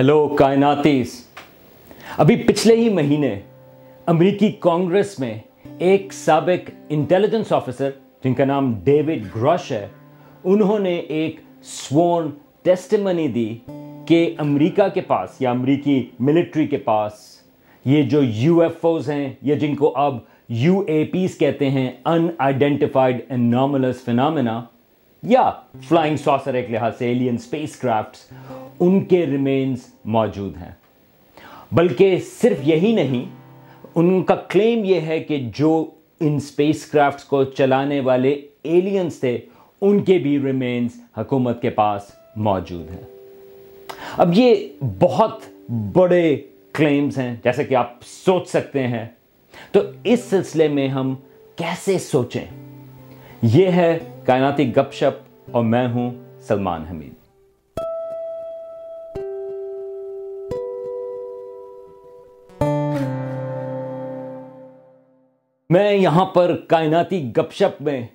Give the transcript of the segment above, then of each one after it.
Hello کائناتیس ابھی پچھلے ہی مہینے امریکی کانگریس میں ایک سابق انٹیلیجنس آفیسر جن کا نام ڈیوڈ گروش ہے انہوں نے ایک سوون ٹیسٹمنی دی کہ امریکہ کے پاس یا امریکی ملٹری کے پاس یہ جو یو ایف اوز ہیں یا جن کو اب یو اے پیز کہتے ہیں ان آئیڈینٹیفائڈ اناملس فنامنا یا فلائنگ ساسر ایک لحاظ سے ایلین اسپیس کرافٹس ان کے ریمینز موجود ہیں۔ بلکہ صرف یہی نہیں، ان کا کلیم یہ ہے کہ جو ان اسپیس کرافٹس کو چلانے والے ایلینز تھے، ان کے بھی ریمینز حکومت کے پاس موجود ہیں۔ اب یہ بہت بڑے کلیمز ہیں، جیسے کہ آپ سوچ سکتے ہیں۔ تو اس سلسلے میں ہم کیسے سوچیں؟ یہ ہے کائناتی گپ شپ اور میں ہوں سلمان حمید۔ میں یہاں پر کائناتی گپ شپ میں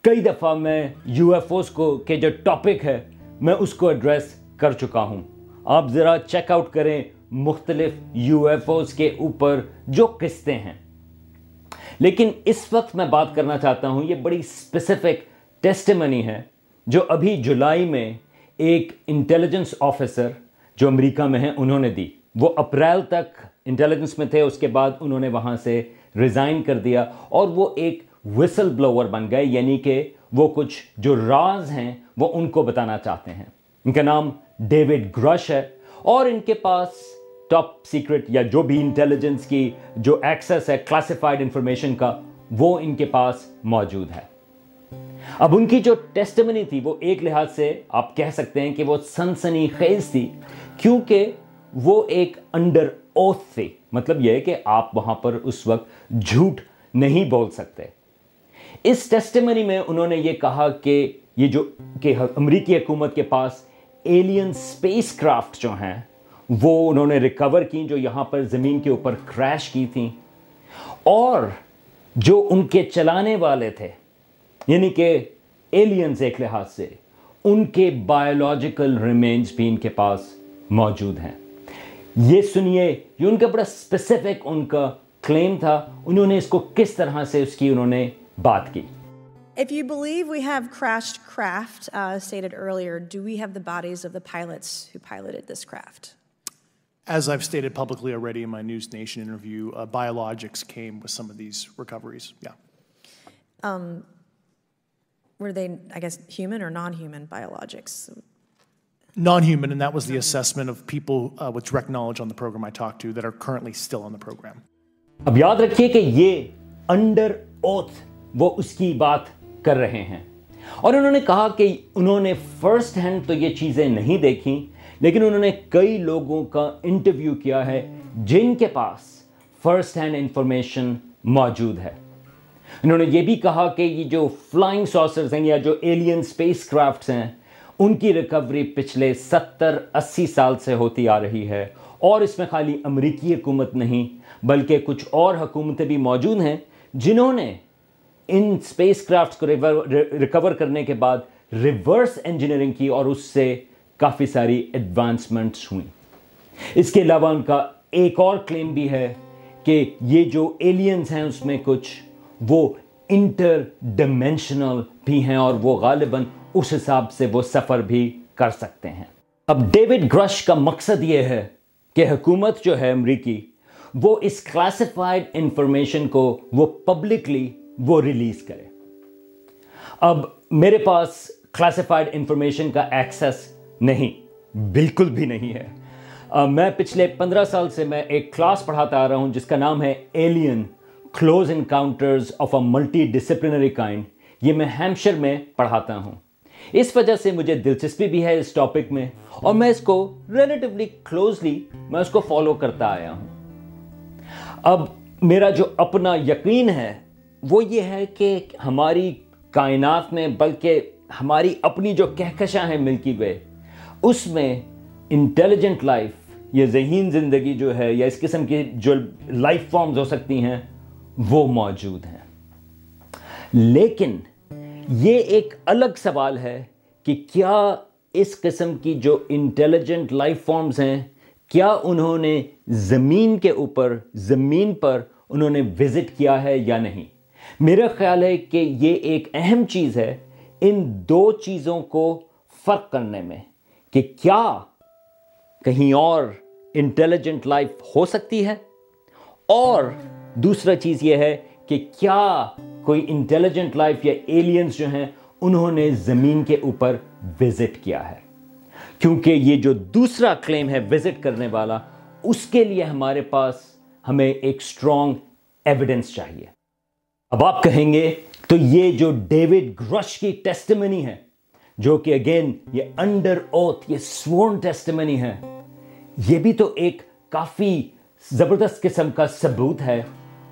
کئی دفعہ میں یو ایف اوز کو کے جو ٹاپک ہے میں اس کو ایڈریس کر چکا ہوں۔ آپ ذرا چیک آؤٹ کریں مختلف یو ایف اوز کے اوپر جو قسطیں ہیں۔ لیکن اس وقت میں بات کرنا چاہتا ہوں، یہ بڑی اسپیسیفک ٹیسٹمنی ہے جو ابھی جولائی میں ایک انٹیلیجنس آفیسر جو امریکہ میں ہیں انہوں نے دی۔ وہ اپریل تک انٹیلیجنس میں تھے، اس کے بعد انہوں نے وہاں سے ریزائن کر دیا اور وہ ایک وسل بلوور بن گئے یعنی کہ وہ کچھ جو راز ہیں وہ ان کو بتانا چاہتے ہیں۔ ان کا نام ڈیوڈ گرش ہے اور ان کے پاس ٹاپ سیکرٹ یا جو بھی انٹیلیجنس کی جو ایکسس ہے کلاسیفائڈ انفارمیشن کا، وہ ان کے پاس موجود ہے۔ اب ان کی جو ٹیسٹمنی تھی، وہ ایک لحاظ سے آپ کہہ سکتے ہیں کہ وہ سنسنی خیز تھی، کیونکہ وہ ایک انڈر اوتھ تھی مطلب یہ کہ آپ وہاں پر اس وقت جھوٹ نہیں بول سکتے۔ اس ٹیسٹمنی میں انہوں نے یہ کہا کہ یہ جو کہ امریکی حکومت کے پاس ایلین سپیس کرافٹ جو ہیں، وہ انہوں نے ریکور کی، جو یہاں پر زمین کے اوپر کریش کی تھیں۔ اور جو ان کے چلانے والے تھے یعنی کہ ایلینز ایک لحاظ سے، ان کے بایولوجیکل ریمینز بھی ان کے پاس موجود ہیں۔ یہ سنیے یہ ان کا بڑا اسپیسیفک ان کا کلیم تھا انہوں نے اس کو کس طرح سے اس کی انہوں نے بات کی If you believe we have crashed craft, uh, stated earlier, do we have the bodies of the pilots who piloted this craft? As I've stated publicly already in my News Nation interview, uh, biologics came with some of these recoveries. Yeah. Um, were they, I guess, human or non-human biologics? Non-human, and that was the assessment of people uh, with direct knowledge on the program I talked to that are currently still on the program. اب یاد رکھیے کہ یہ under oath وہ اس کی بات کر رہے ہیں اور انہوں نے کہا کہ انہوں نے فرسٹ ہینڈ تو یہ چیزیں نہیں دیکھیں لیکن انہوں نے کئی لوگوں کا انٹرویو کیا ہے جن کے پاس فرسٹ ہینڈ انفارمیشن موجود ہے انہوں نے یہ بھی کہا کہ یہ جو فلائنگ ساسرز ہیں یا جو ایلین اسپیس کرافٹس ہیں ان کی ریکوری پچھلے ستر اسی سال سے ہوتی آ رہی ہے۔ اور اس میں خالی امریکی حکومت نہیں، بلکہ کچھ اور حکومتیں بھی موجود ہیں جنہوں نے ان اسپیس کرافٹس کو ریکور کرنے کے بعد ریورس انجینئرنگ کی اور اس سے کافی ساری ایڈوانسمنٹس ہوئیں۔ اس کے علاوہ ان کا ایک اور کلیم بھی ہے کہ یہ جو ایلینز ہیں اس میں کچھ وہ انٹر ڈیمینشنل بھی ہیں اور وہ غالباً اس حساب سے وہ سفر بھی کر سکتے ہیں۔ اب ڈیوڈ گرش کا مقصد یہ ہے کہ حکومت جو ہے امریکی، وہ اس کلاسیفائڈ انفارمیشن کو وہ پبلکلی وہ ریلیز کرے۔ اب میرے پاس کلاسیفائڈ انفارمیشن کا ایکسس نہیں، بالکل بھی نہیں ہے۔ میں پچھلے پندرہ سال سے میں ایک کلاس پڑھاتا آ رہا ہوں جس کا نام ہے alien close encounters of a multidisciplinary kind یہ میں ہیمشر میں پڑھاتا ہوں۔ اس وجہ سے مجھے دلچسپی بھی ہے اس ٹاپک میں، اور میں اس کو ریلیٹیولی کلوزلی میں اس کو فالو کرتا آیا ہوں۔ اب میرا جو اپنا یقین ہے، وہ یہ ہے کہ ہماری کائنات میں، بلکہ ہماری اپنی جو کہکشاں ہیں ملکی وے اس میں انٹیلیجنٹ لائف یہ ذہین زندگی جو ہے، یا اس قسم کی جو لائف فارمز ہو سکتی ہیں، وہ موجود ہیں۔ لیکن یہ ایک الگ سوال ہے کہ کیا اس قسم کی جو انٹیلیجنٹ لائف فارمز ہیں، کیا انہوں نے زمین کے اوپر، زمین پر انہوں نے وزٹ کیا ہے یا نہیں؟ میرا خیال ہے کہ یہ ایک اہم چیز ہے ان دو چیزوں کو فرق کرنے میں کہ کیا کہیں اور انٹیلیجنٹ لائف ہو سکتی ہے اور دوسرا چیز یہ ہے کہ کیا کوئی انٹیلیجنٹ لائف یا ایلینز جو ہیں، انہوں نے زمین کے اوپر وزٹ کیا ہے۔ کیونکہ یہ جو دوسرا کلیم ہے وزٹ کرنے والا، اس کے لیے ہمارے پاس ہمیں ایک اسٹرانگ ایویڈنس چاہیے۔ اب آپ کہیں گے، تو یہ جو ڈیوڈ گرش کی ٹیسٹمنی ہے، جو کہ اگین یہ انڈر اوتھ یہ سورن ٹیسٹمنی ہے، یہ بھی تو ایک کافی زبردست قسم کا ثبوت ہے۔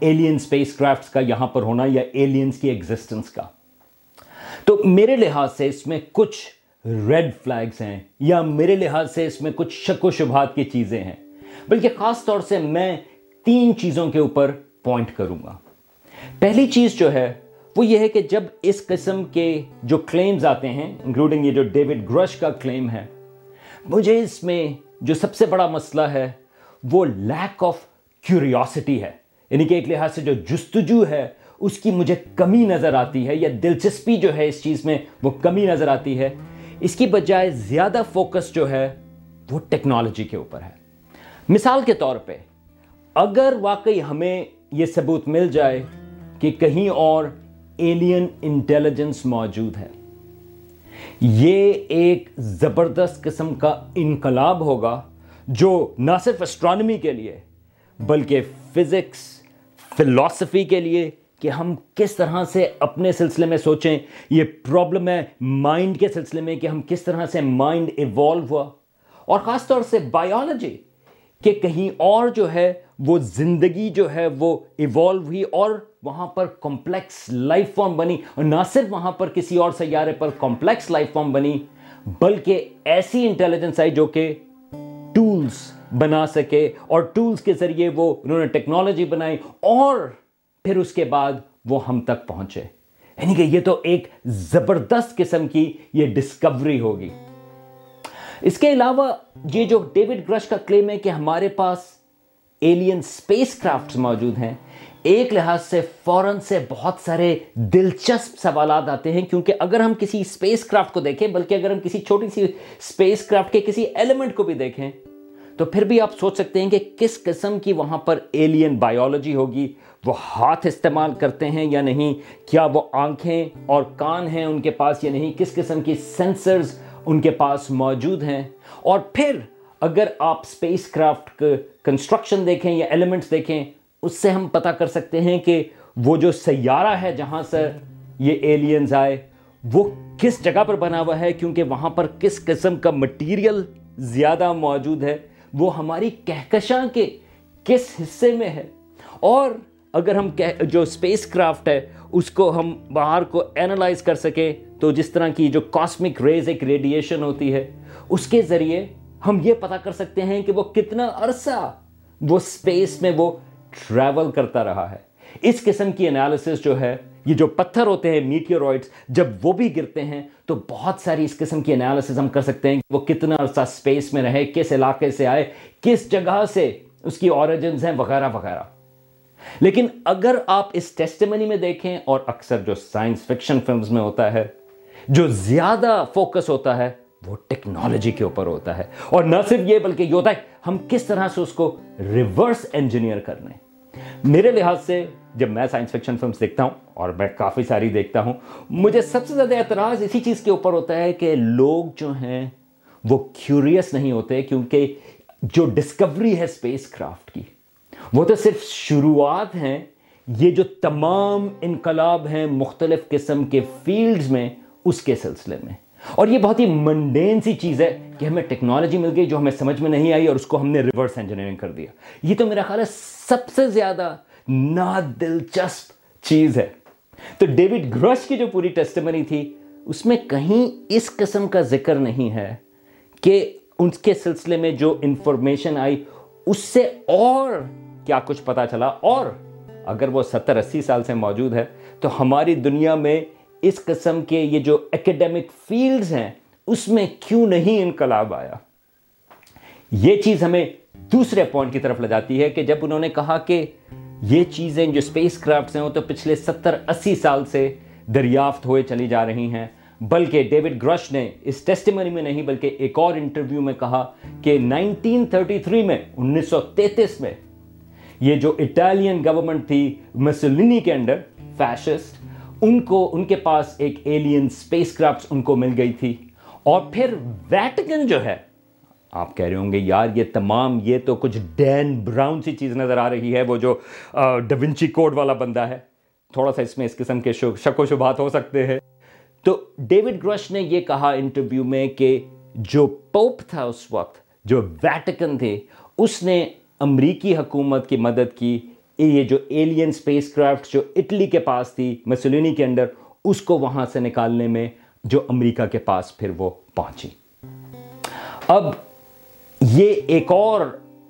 ایلین اسپیس کرافٹس کا یہاں پر ہونا یا ایلینز کی ایگزسٹنس کا۔ تو میرے لحاظ سے اس میں کچھ ریڈ فلیگز ہیں یا میرے لحاظ سے اس میں کچھ شک و شبہات کی چیزیں ہیں۔ بلکہ خاص طور سے میں تین چیزوں کے اوپر پوائنٹ کروں گا۔ پہلی چیز جو ہے وہ یہ ہے کہ جب اس قسم کے جو کلیمز آتے ہیں انکلوڈنگ یہ جو ڈیوڈ گرش کا کلیم ہے، مجھے اس میں جو سب سے بڑا مسئلہ ہے، وہ لیک آف کیوریوسٹی ہے۔ یعنی کہ ایک لحاظ سے جو جستجو ہے، اس کی مجھے کمی نظر آتی ہے یا دلچسپی جو ہے اس چیز میں وہ کمی نظر آتی ہے۔ اس کی بجائے زیادہ فوکس جو ہے، وہ ٹیکنالوجی کے اوپر ہے۔ مثال کے طور پہ، اگر واقعی ہمیں یہ ثبوت مل جائے کہ کہیں اور ایلین انٹیلیجنس موجود ہے، یہ ایک زبردست قسم کا انقلاب ہوگا جو نہ صرف اسٹرانومی کے لیے، بلکہ فزکس فلاسفی کے لیے کہ ہم کس طرح سے اپنے سلسلے میں سوچیں۔ یہ پرابلم ہے مائنڈ کے سلسلے میں کہ ہم کس طرح سے مائنڈ ایوالو ہوا۔ اور خاص طور سے بایولوجی کہ کہیں اور جو ہے وہ زندگی جو ہے وہ ایوالو ہوئی اور وہاں پر کمپلیکس لائف فارم بنی۔ اور نہ صرف وہاں پر کسی اور سیارے پر کمپلیکس لائف فارم بنی، بلکہ ایسی انٹیلیجنس آئی جو کہ ٹولز بنا سکے اور ٹولز کے ذریعے وہ انہوں نے ٹیکنالوجی بنائی اور پھر اس کے بعد وہ ہم تک پہنچے۔ یعنی کہ یہ تو ایک زبردست قسم کی یہ ڈسکوری ہوگی۔ اس کے علاوہ یہ جو ڈیوڈ گرش کا کلیم ہے کہ ہمارے پاس ایلین سپیس کرافٹ موجود ہیں، ایک لحاظ سے فوراً سے بہت سارے دلچسپ سوالات آتے ہیں، کیونکہ اگر ہم کسی سپیس کرافٹ کو دیکھیں، بلکہ اگر ہم کسی چھوٹی سی سپیس کرافٹ کے کسی ایلیمنٹ کو بھی دیکھیں تو پھر بھی آپ سوچ سکتے ہیں کہ کس قسم کی وہاں پر ایلین بایولوجی ہوگی؟ وہ ہاتھ استعمال کرتے ہیں یا نہیں؟ کیا وہ آنکھیں اور کان ہیں ان کے پاس یا نہیں؟ کس قسم کی سینسرز ان کے پاس موجود ہیں؟ اور پھر اگر آپ سپیس کرافٹ کنسٹرکشن دیکھیں یا ایلیمنٹس دیکھیں، اس سے ہم پتہ کر سکتے ہیں کہ وہ جو سیارہ ہے جہاں سے یہ ایلینز آئے، وہ کس جگہ پر بنا ہوا ہے؟ کیونکہ وہاں پر کس قسم کا مٹیریل زیادہ موجود ہے؟ وہ ہماری کہکشاں کے کس حصے میں ہے؟ اور اگر ہم جو اسپیس کرافٹ ہے، اس کو ہم باہر کو اینالائز کر سکیں، تو جس طرح کی جو کاسمک ریز ایک ریڈیشن ہوتی ہے، اس کے ذریعے ہم یہ پتا کر سکتے ہیں کہ وہ کتنا عرصہ وہ اسپیس میں وہ ٹریول کرتا رہا ہے۔ اس قسم کی انالیسس جو ہے یہ جو پتھر ہوتے ہیں میٹیورائڈس جب وہ بھی گرتے ہیں، تو بہت ساری اس قسم کی انالیسس ہم کر سکتے ہیں وہ کتنا عرصہ اسپیس میں رہے، کس علاقے سے آئے، کس جگہ سے اس کی اوریجنز ہیں، وغیرہ وغیرہ۔ لیکن اگر آپ اس ٹیسٹمنی میں دیکھیں، اور اکثر جو سائنس فکشن فلمز میں ہوتا ہے، جو زیادہ فوکس ہوتا ہے، وہ ٹیکنالوجی کے اوپر ہوتا ہے۔ اور نہ صرف یہ، بلکہ یہ ہوتا ہے، ہم کس طرح سے اس کو ریورس انجینئر کرنے میرے لحاظ سے جب میں سائنس فکشن فلمز دیکھتا ہوں اور میں کافی ساری دیکھتا ہوں، مجھے سب سے زیادہ اعتراض اسی چیز کے اوپر ہوتا ہے کہ لوگ جو ہیں، وہ کیوریس نہیں ہوتے کیونکہ جو ڈسکوری ہے اسپیس کرافٹ کی، وہ تو صرف شروعات ہیں، یہ جو تمام انقلاب ہیں مختلف قسم کے فیلڈز میں، اس کے سلسلے میں۔ اور یہ بہت ہی منڈین سی چیز ہے کہ ہمیں ٹیکنالوجی مل گئی جو ہمیں سمجھ میں نہیں آئی اور اس کو ہم نے ریورس انجینئرنگ کر دیا۔ یہ تو میرا خیال ہے سب سے زیادہ نا دلچسپ چیز ہے۔ تو ڈیوڈ گرش کی جو پوری ٹیسٹمنی تھی، اس میں کہیں اس قسم کا ذکر نہیں ہے کہ ان کے سلسلے میں جو انفارمیشن آئی، اس سے اور کیا کچھ پتا چلا۔ اور اگر وہ ستر اسی سال سے موجود ہے، تو ہماری دنیا میں اس قسم کے یہ جو اکیڈیمک فیلڈز ہیں، اس میں کیوں نہیں انقلاب آیا؟ یہ چیز ہمیں دوسرے پوائنٹ کی طرف لے جاتی ہے کہ جب انہوں نے کہا کہ یہ چیزیں جو اسپیس کرافٹس ہیں وہ تو پچھلے ستر اسی سال سے دریافت ہوئے چلی جا رہی ہیں۔ بلکہ ڈیوڈ گرش نے اس ٹیسٹیمنی میں نہیں بلکہ ایک اور انٹرویو میں کہا کہ نائنٹین تھرٹی تھری میں، انیس سو تینتیس میں یہ جو اٹالین گورنمنٹ تھی مسلینی کے انڈر فیشسٹ ان کو، ان کے پاس ایک ایلین اسپیس کرافٹ ان کو مل گئی تھی۔ اور پھر ویٹکن جو ہے آپ کہہ رہے ہوں گے، یار یہ تمام یہ تو کچھ ڈین براؤن سی چیز نظر آ رہی ہے، وہ جو ڈوینچی کوڈ والا بندہ ہے۔ تھوڑا سا اس میں اس قسم کے شک و شبہات ہو سکتے ہیں۔ تو ڈیوڈ گرش نے یہ کہا انٹرویو میں کہ جو پوپ تھا اس وقت، جو ویٹکن تھے، اس نے امریکی حکومت کی مدد کی۔ یہ جو ایلین سپیس کرافٹ جو اٹلی کے پاس تھی مسولینی کے اندر، اس کو وہاں سے نکالنے میں جو امریکہ کے پاس پھر وہ پہنچی۔ اب یہ ایک اور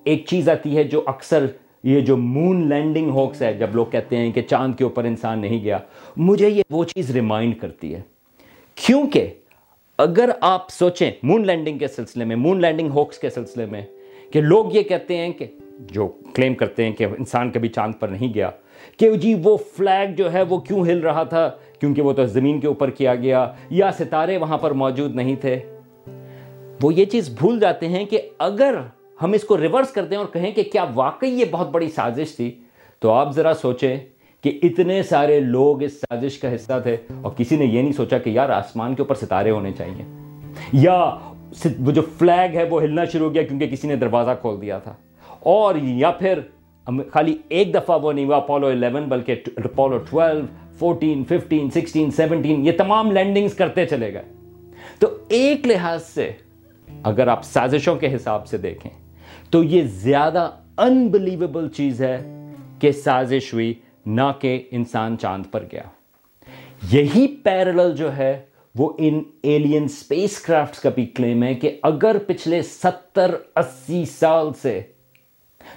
ایک چیز آتی ہے جو اکثر یہ جو مون لینڈنگ ہوکس ہے، جب لوگ کہتے ہیں کہ چاند کے اوپر انسان نہیں گیا، مجھے یہ وہ چیز ریمائنڈ کرتی ہے۔ کیونکہ اگر آپ سوچیں مون لینڈنگ کے سلسلے میں مون لینڈنگ ہوکس کے سلسلے میں کہ لوگ یہ کہتے ہیں کہ، جو کلیم کرتے ہیں کہ انسان کبھی چاند پر نہیں گیا، کہ جی وہ فلیگ جو ہے وہ کیوں ہل رہا تھا؟ کیونکہ وہ تو زمین کے اوپر کیا گیا یا ستارے وہاں پر موجود نہیں تھے۔ وہ یہ چیز بھول جاتے ہیں کہ اگر ہم اس کو ریورس کرتے ہیں اور کہیں کہ کیا واقعی یہ بہت بڑی سازش تھی، تو آپ ذرا سوچیں کہ اتنے سارے لوگ اس سازش کا حصہ تھے اور کسی نے یہ نہیں سوچا کہ یار آسمان کے اوپر ستارے ہونے چاہیے۔ یا وہ جو فلیگ ہے وہ ہلنا شروع ہو گیا کیونکہ کسی نے دروازہ کھول دیا تھا۔ اور یا پھر خالی ایک دفعہ وہ نہیں ہوا اپولو الیون بلکہ Apollo twelve fourteen fifteen sixteen seventeen یہ تمام لینڈنگز کرتے چلے گئے۔ تو ایک لحاظ سے اگر آپ سازشوں کے حساب سے دیکھیں، تو یہ زیادہ انبلیویبل چیز ہے کہ سازش ہوئی، نہ کہ انسان چاند پر گیا۔ یہی پیرل جو ہے، وہ ان ایلین سپیس کرافٹس کا بھی کلیم ہے کہ اگر پچھلے ستر، اسی سال سے،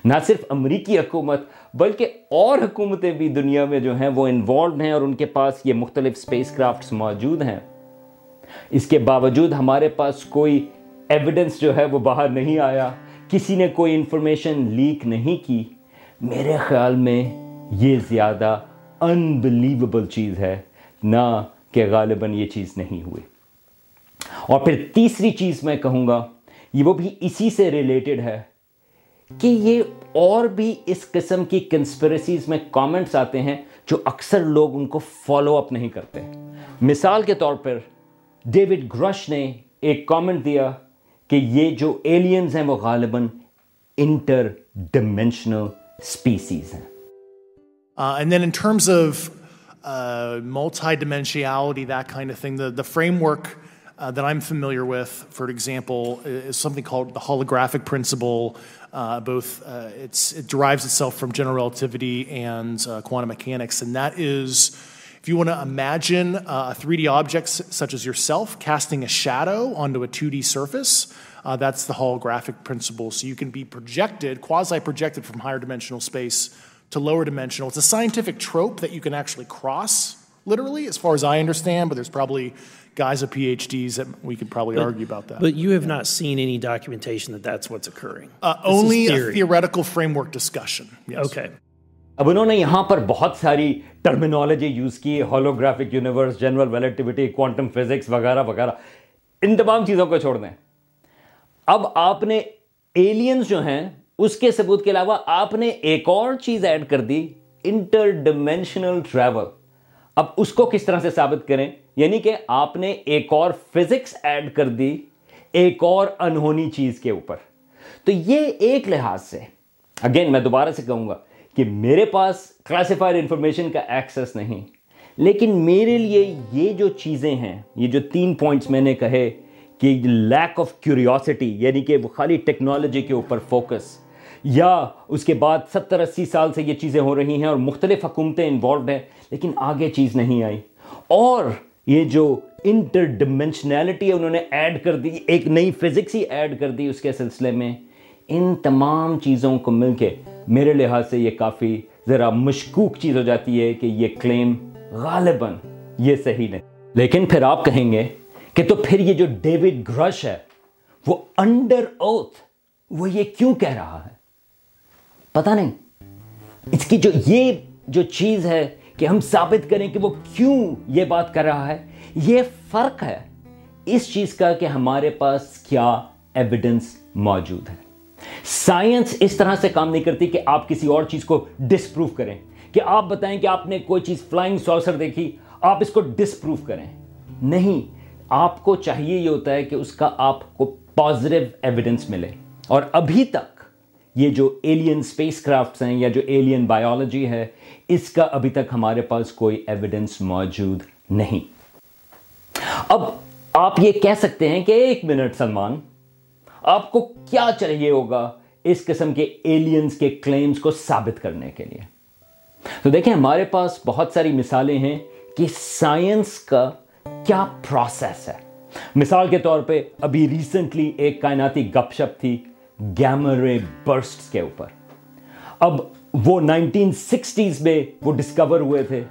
نہ صرف امریکی حکومت، بلکہ اور حکومتیں بھی دنیا میں جو ہیں، وہ انوالوڈ ہیں اور ان کے پاس یہ مختلف سپیس کرافٹس موجود ہیں۔ اس کے باوجود ہمارے پاس کوئی ایویڈنس جو ہے وہ باہر نہیں آیا، کسی نے کوئی انفارمیشن لیک نہیں کی۔ میرے خیال میں یہ زیادہ انبلیویبل چیز ہے، نہ کہ غالباً یہ چیز نہیں ہوئی۔ اور پھر تیسری چیز میں کہوں گا، یہ وہ بھی اسی سے ریلیٹڈ ہے کہ یہ اور بھی اس قسم کی کنسپریسیز میں کامنٹس آتے ہیں جو اکثر لوگ ان کو فالو اپ نہیں کرتے۔ مثال کے طور پر ڈیوڈ گرش نے ایک کامنٹ دیا کہ یہ جو ایلینز ہیں وہ غالباً framework that I am familiar with for example something call the holographic principle both its drives itself from general relativity and quantum mechanics and that is if you want to imagine uh, a 3D object such as yourself casting a shadow onto a 2D surface, uh, that's the holographic principle. So you can be projected, quasi-projected from higher dimensional space to lower dimensional. It's a scientific trope that you can actually cross, literally, as far as I understand, but there's probably guys with PhDs that we could probably argue about that. But you have not seen any documentation that that's what's occurring? Uh, only a theoretical framework discussion, yes. Okay. اب انہوں نے یہاں پر بہت ساری terminology use کی holographic universe general relativity quantum physics وغیرہ وغیرہ۔ ان تمام چیزوں کو چھوڑ دیں۔ اب آپ نے ایلینز جو ہیں، اس کے ثبوت کے علاوہ آپ نے ایک اور چیز ایڈ کر دی انٹر ڈیمینشنل ٹریول اب اس کو کس طرح سے ثابت کریں؟ یعنی کہ آپ نے ایک اور فزکس ایڈ کر دی، ایک اور انہونی چیز کے اوپر۔ تو یہ ایک لحاظ سے اگین میں دوبارہ سے کہوں گا کہ میرے پاس کلاسیفائڈ انفارمیشن کا ایکسس نہیں۔ لیکن میرے لیے یہ جو چیزیں ہیں، یہ جو تین پوائنٹس میں نے کہے کہ لیک آف کیوریوسٹی یعنی کہ وہ خالی ٹیکنالوجی کے اوپر فوکس یا اس کے بعد ستر اسی سال سے یہ چیزیں ہو رہی ہیں اور مختلف حکومتیں انوالوڈ ہیں، لیکن آگے چیز نہیں آئی۔ اور یہ جو انٹر ڈیمینشنلٹی انہوں نے ایڈ کر دی، ایک نئی فزکس ہی ایڈ کر دی اس کے سلسلے میں۔ ان تمام چیزوں کو مل کے میرے لحاظ سے یہ کافی ذرا مشکوک چیز ہو جاتی ہے کہ یہ کلیم غالباً یہ صحیح نہیں۔ لیکن پھر آپ کہیں گے کہ تو پھر یہ جو ڈیوڈ گرش ہے، وہ انڈر اوتھ، وہ یہ کیوں کہہ رہا ہے؟ پتا نہیں۔ اس کی جو یہ جو چیز ہے کہ ہم ثابت کریں کہ وہ کیوں یہ بات کر رہا ہے، یہ فرق ہے۔ اس چیز کا کہ ہمارے پاس کیا ایویڈنس موجود ہے۔ سائنس اس طرح سے کام نہیں کرتی کہ آپ کسی اور چیز کو ڈسپروف کریں۔ کہ آپ بتائیں کہ آپ نے کوئی چیز فلائنگ سوسر دیکھی، آپ اس کو ڈسپروف کریں۔ نہیں، آپ کو چاہیے یہ ہوتا ہے کہ اس کا آپ کو پازیٹیو ایویڈنس ملے۔ اور ابھی تک یہ جو ایلین اسپیس کرافٹس ہیں یا جو ایلین بایولوجی ہے، اس کا ابھی تک ہمارے پاس کوئی ایویڈنس موجود نہیں۔ اب آپ یہ کہہ سکتے ہیں کہ ایک منٹ سلمان، آپ کو کیا چاہیے ہوگا؟ اس قسم کے ایلینز کے کلیمز کو ثابت کرنے کے لیے۔ تو دیکھیں، ہمارے پاس بہت ساری مثالیں ہیں کہ سائنس کا کیا پروسیس ہے۔ مثال کے طور پہ، ابھی ریسنٹلی ایک کائناتی گپ شپ تھی گیمرے برسٹ کے اوپر۔ اب وہ نائنٹین سکسٹیز میں وہ ڈسکور ہوئے تھے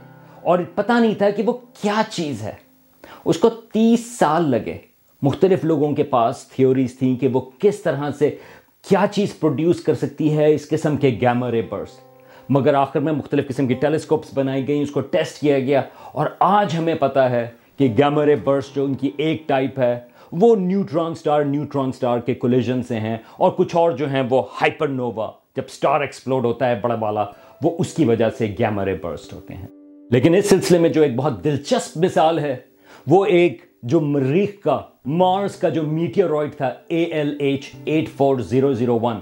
اور پتہ نہیں تھا کہ وہ کیا چیز ہے۔ اس کو تیس سال لگے۔ مختلف لوگوں کے پاس تھیوریز تھیں کہ وہ کس طرح سے کیا چیز پروڈیوس کر سکتی ہے اس قسم کے گیمرے برسٹ مگر آخر میں مختلف قسم کی ٹیلیسکوپس بنائی گئی اس کو ٹیسٹ کیا گیا اور آج ہمیں پتا ہے کہ گیمرے برس جو ان کی ایک ٹائپ ہے، وہ نیوٹران سٹار نیوٹران سٹار کے کولیجن سے ہیں اور کچھ اور جو ہیں، وہ ہائپر نووا جب سٹار ایکسپلوڈ ہوتا ہے بڑا والا وہ اس کی وجہ سے گیمرے برسٹ ہوتے ہیں۔ لیکن اس سلسلے میں جو ایک بہت دلچسپ مثال ہے، وہ ایک جو مریخ کا، مارس کا جو میٹیورائٹ تھا A L H eight four zero zero one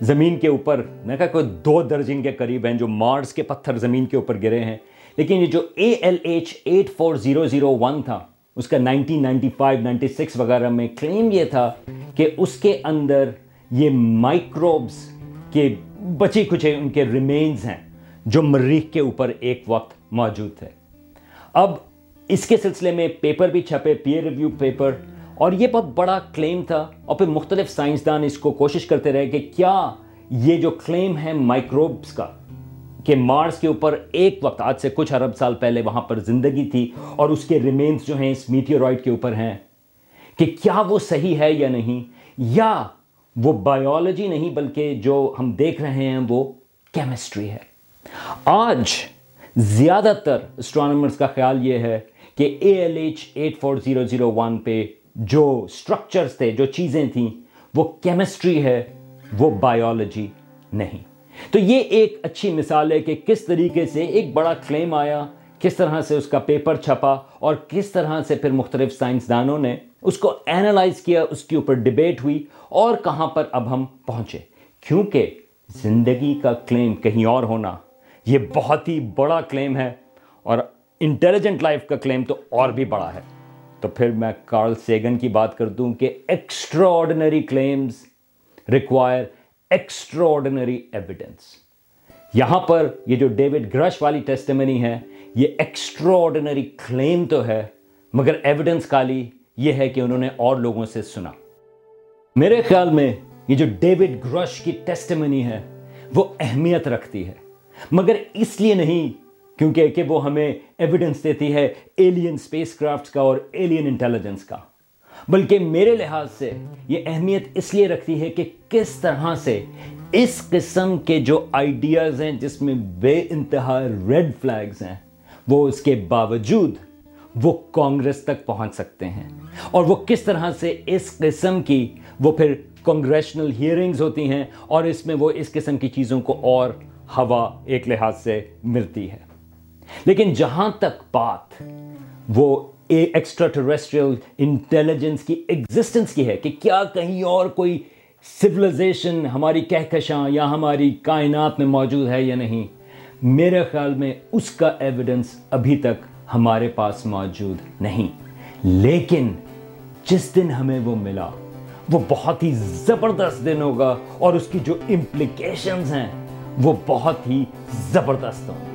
زمین کے اوپر، میں کہا کوئی دو درجن کے قریب ہیں جو مارس کے پتھر زمین کے اوپر گرے ہیں، لیکن یہ جو A L H eight four zero zero one تھا، اس کا nineteen ninety five ninety six وغیرہ میں کلیم یہ تھا کہ اس کے اندر یہ مائکروبز کے بچے کچھے ان کے ریمینز ہیں، جو مریخ کے اوپر ایک وقت موجود تھے۔ اب اس کے سلسلے میں پیپر بھی چھپے پیئر ریویو پیپر اور یہ بہت بڑا کلیم تھا، اور پھر مختلف سائنسدان اس کو کوشش کرتے رہے کہ کیا یہ جو کلیم ہے مائکروبس کا، کہ مارس کے اوپر ایک وقت، آج سے کچھ ارب سال پہلے وہاں پر زندگی تھی، اور اس کے ریمینز جو ہیں اس میٹیورائٹ کے اوپر ہیں، کہ کیا وہ صحیح ہے یا نہیں؟ یا وہ بایولوجی نہیں بلکہ جو ہم دیکھ رہے ہیں وہ کیمسٹری ہے۔ آج زیادہ تر اسٹرانومرز کا خیال یہ ہے کہ A L H eight four zero zero one پہ جو سٹرکچرز تھے، جو چیزیں تھیں، وہ کیمسٹری ہے، وہ بایولوجی نہیں۔ تو یہ ایک اچھی مثال ہے کہ کس طریقے سے ایک بڑا کلیم آیا، کس طرح سے اس کا پیپر چھپا اور کس طرح سے پھر مختلف سائنسدانوں نے اس کو اینالائز کیا، اس کے اوپر ڈبیٹ ہوئی اور کہاں پر اب ہم پہنچے۔ کیونکہ زندگی کا کلیم کہیں اور ہونا، یہ بہت ہی بڑا کلیم ہے اور انٹیلیجنٹ لائف کا کلیم تو اور بھی بڑا ہے۔ تو پھر میں کارل سیگن کی بات کر دوں کہ extraordinary claims require extraordinary evidence یہاں پر یہ جو ڈیوڈ گرش والی ٹیسٹمنی ہے، یہ ایکسٹرا آرڈنری کلیم تو ہے، مگر ایویڈنس کالی یہ ہے کہ انہوں نے اور لوگوں سے سنا۔ میرے خیال میں یہ جو ڈیوڈ گرش کی ٹیسٹمنی ہے، وہ اہمیت رکھتی ہے۔ مگر اس لیے نہیں کیونکہ کہ وہ ہمیں ایویڈنس دیتی ہے ایلین اسپیس کرافٹس کا اور ایلین انٹیلیجنس کا۔ بلکہ میرے لحاظ سے یہ اہمیت اس لیے رکھتی ہے کہ کس طرح سے اس قسم کے جو آئیڈیاز ہیں جس میں بے انتہا ریڈ فلیگز ہیں، وہ اس کے باوجود وہ کانگریس تک پہنچ سکتے ہیں۔ اور وہ کس طرح سے اس قسم کی وہ پھر کانگریشنل ہیئرنگز ہوتی ہیں اور اس میں وہ اس قسم کی چیزوں کو اور ہوا ایک لحاظ سے ملتی ہے۔ لیکن جہاں تک بات وہ ایکسٹرا ٹریسٹریل انٹیلیجنس کی ایگزسٹنس کی ہے کہ کیا کہیں اور کوئی سولیزیشن ہماری کہکشاں یا ہماری کائنات میں موجود ہے یا نہیں، میرے خیال میں اس کا ایویڈنس ابھی تک ہمارے پاس موجود نہیں۔ لیکن جس دن ہمیں وہ ملا، وہ بہت ہی زبردست دن ہوگا اور اس کی جو امپلیکیشنز ہیں، وہ بہت ہی زبردست ہوں۔